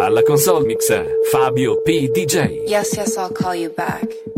Alla console mix Fabio P. DJ. Yes, yes, I'll call you back.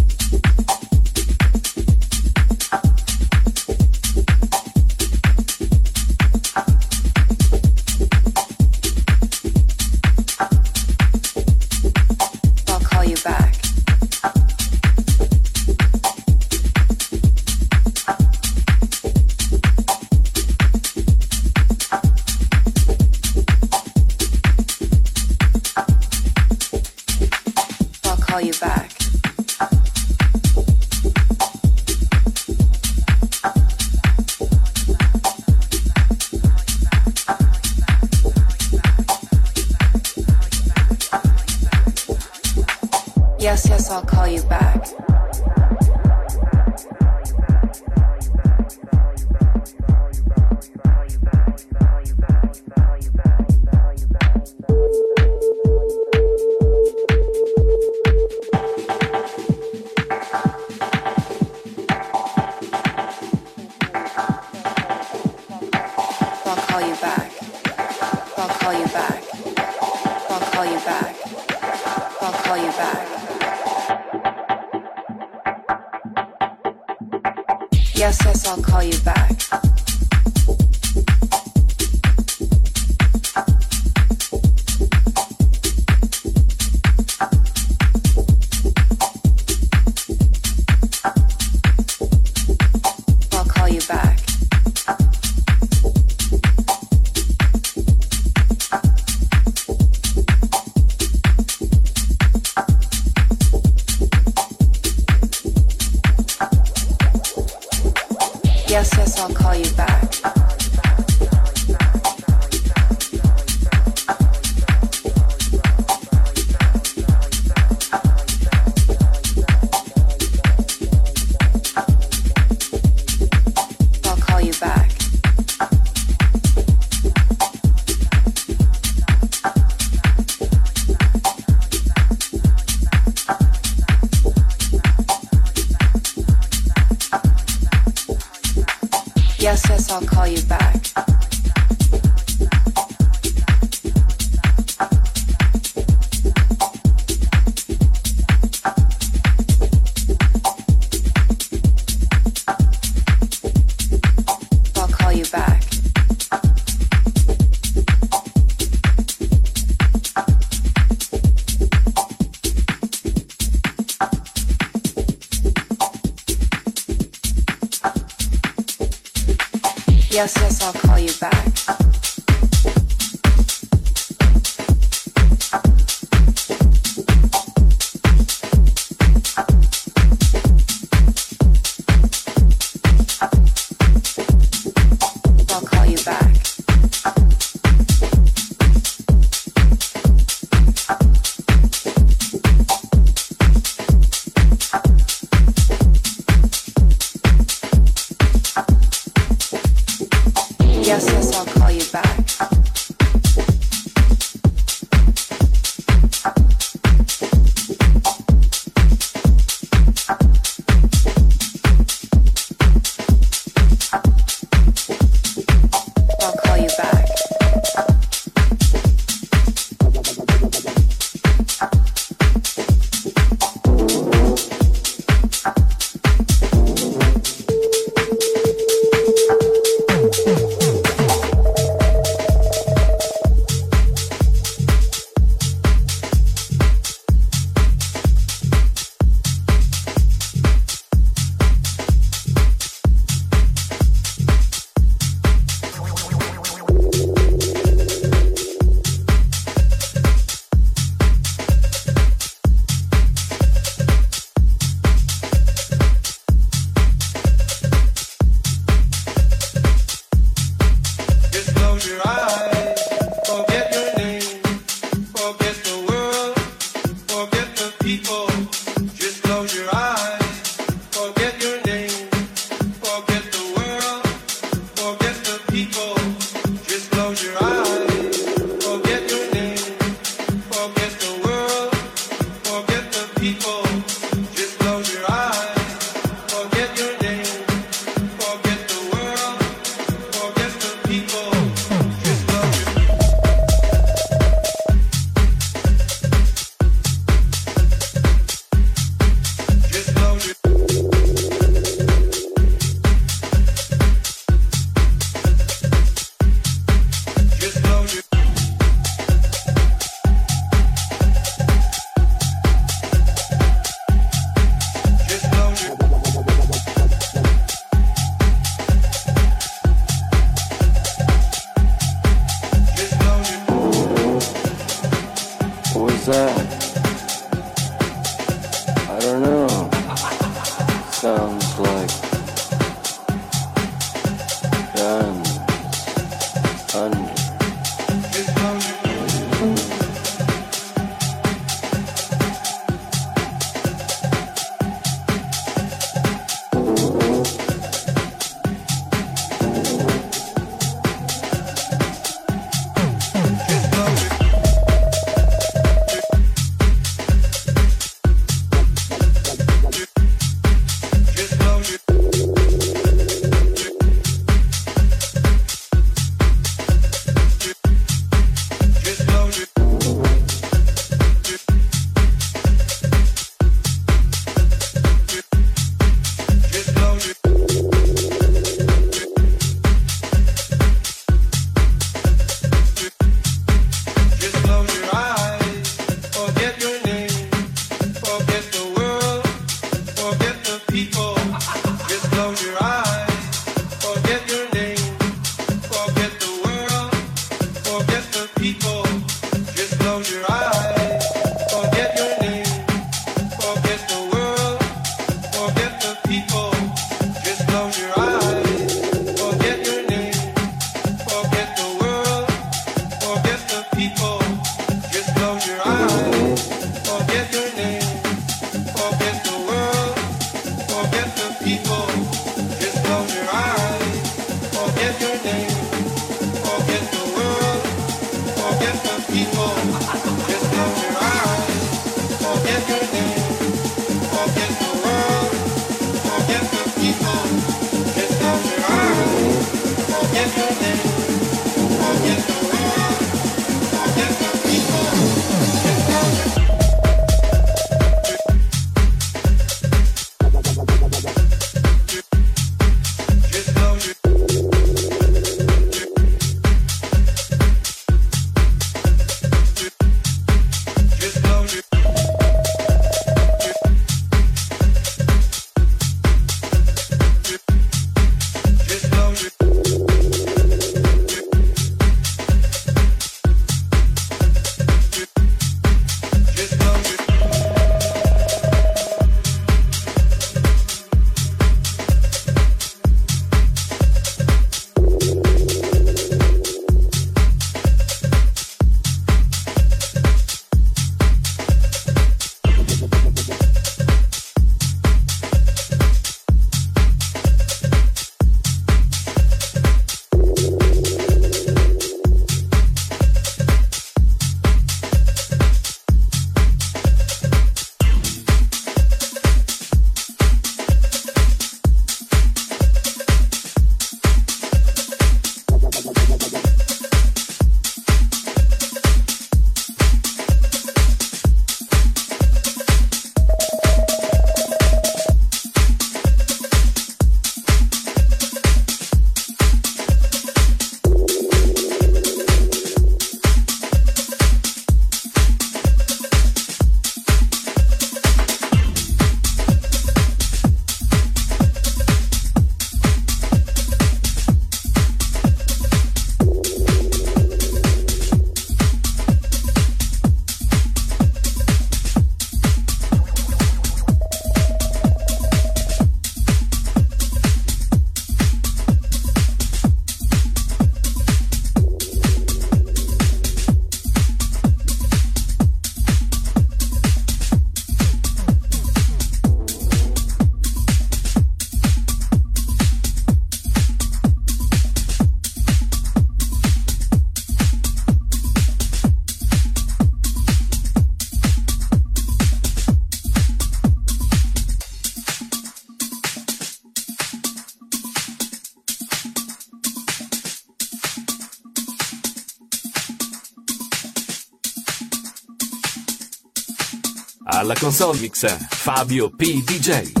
Console mix Fabio P. DJ.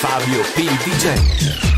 Fabio P. DJ.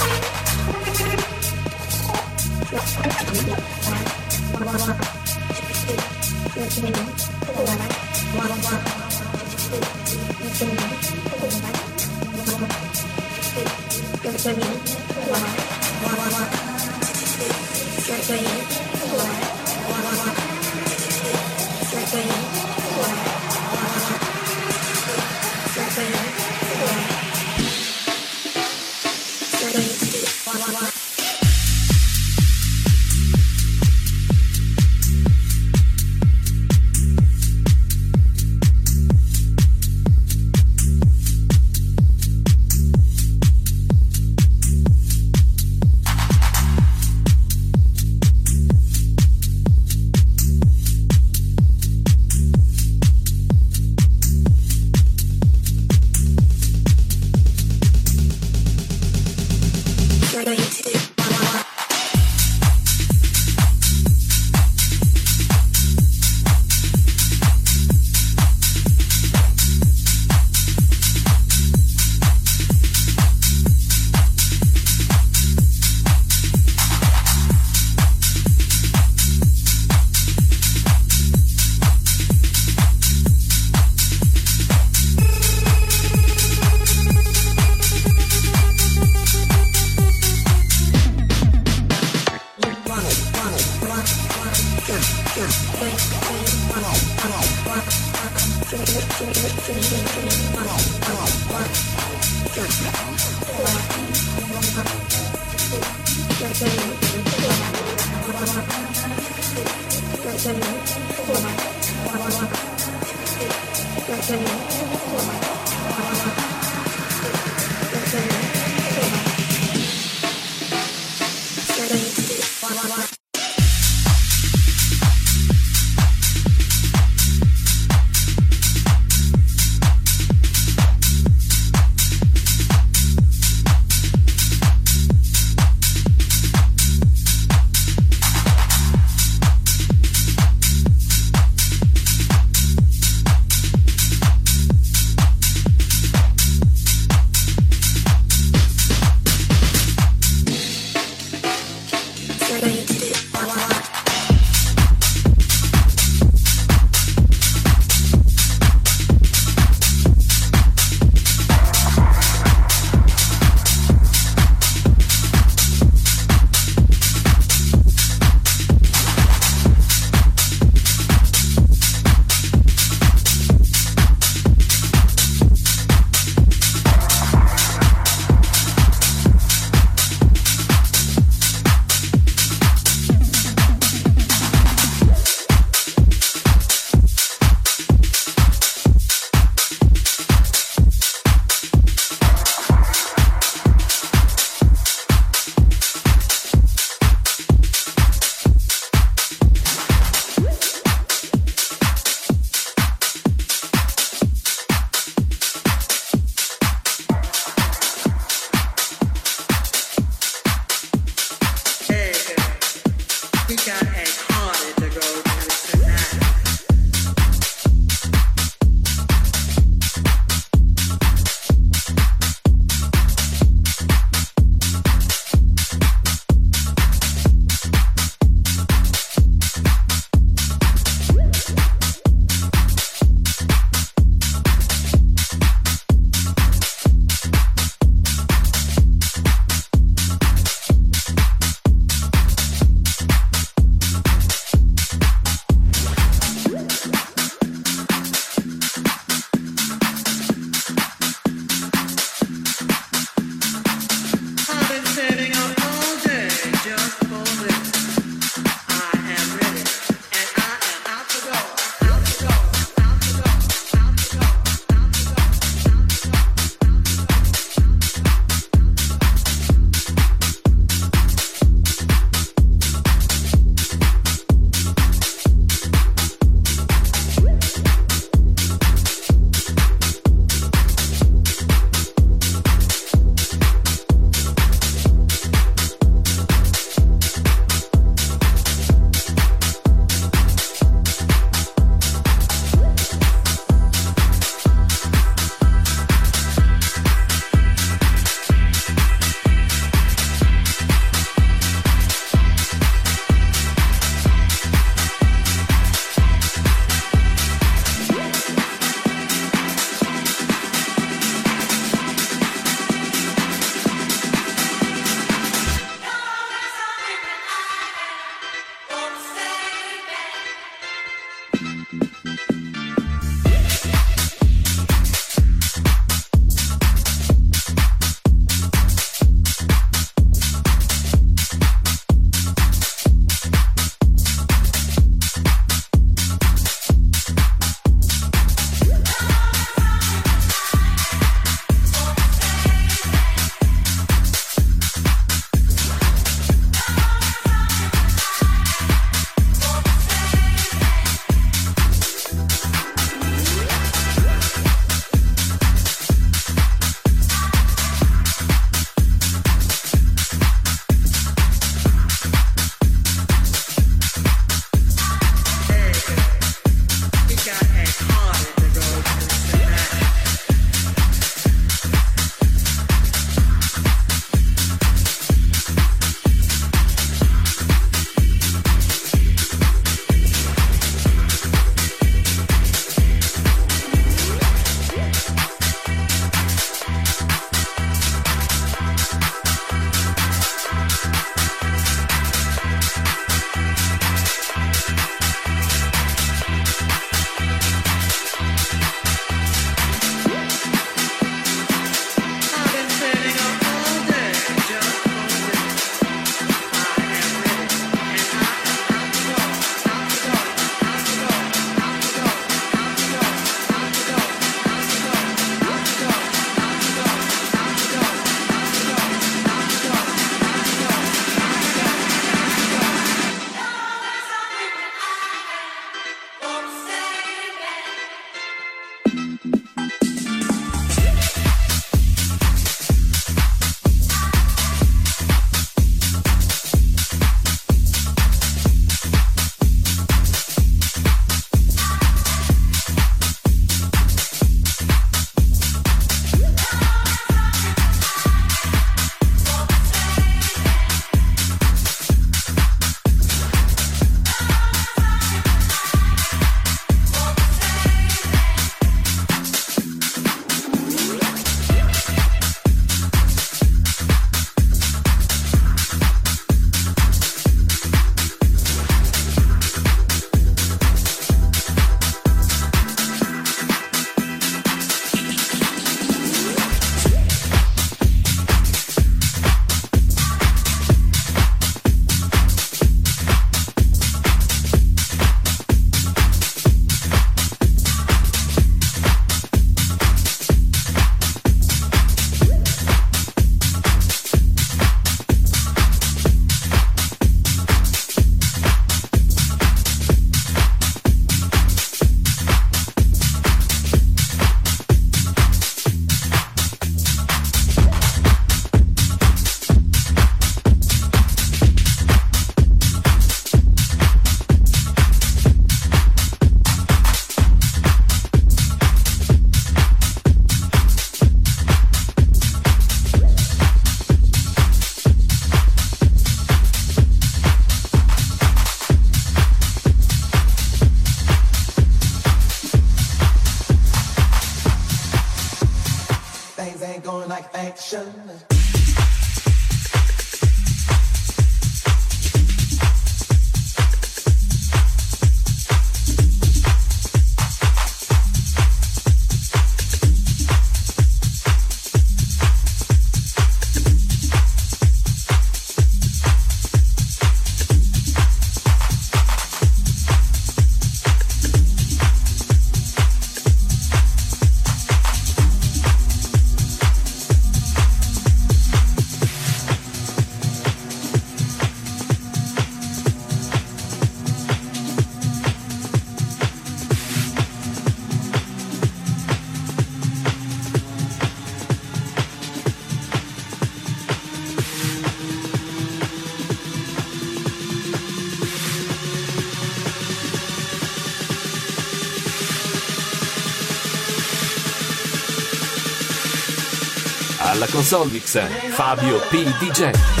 Solvix, Fabio P. DJ.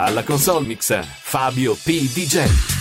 Alla console mix Fabio P. DJ.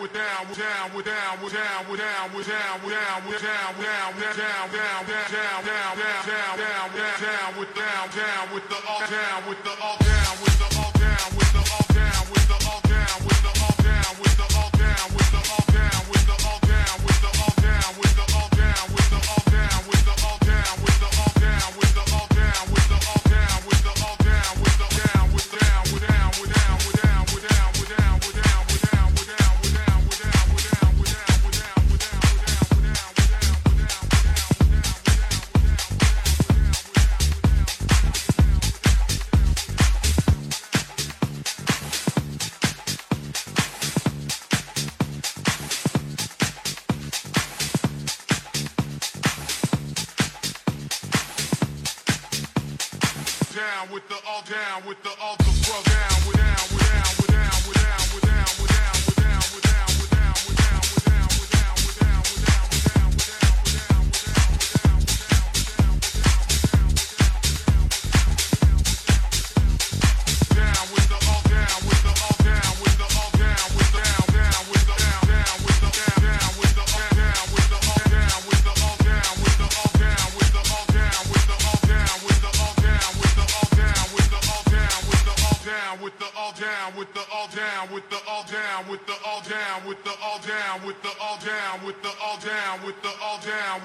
with down with down with down with down with down with down with down with down down down down down down down down down down down with down down with the all down with the all down with the all with the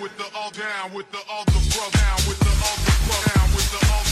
with the all down with the all the down with the all the down with the all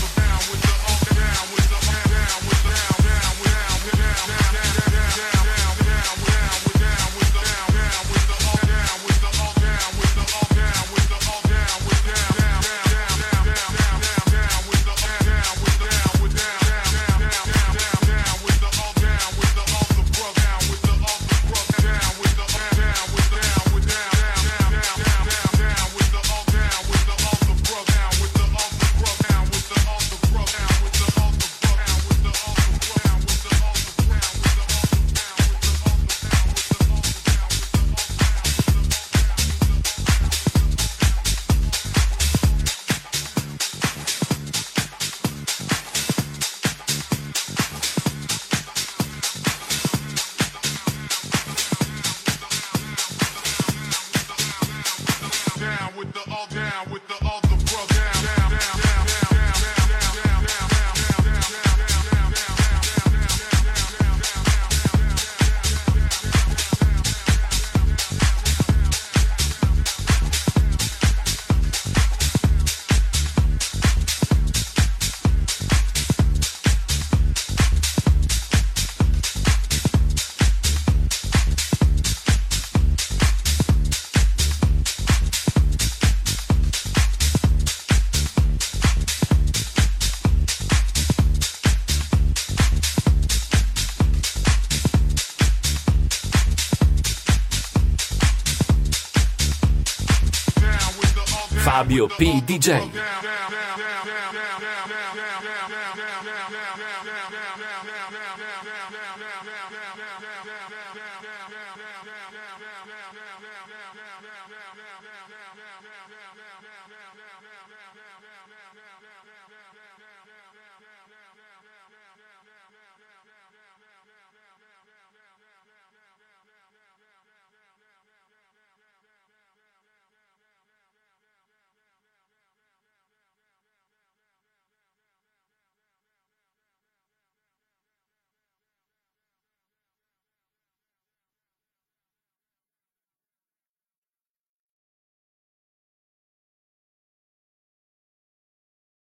WP DJ.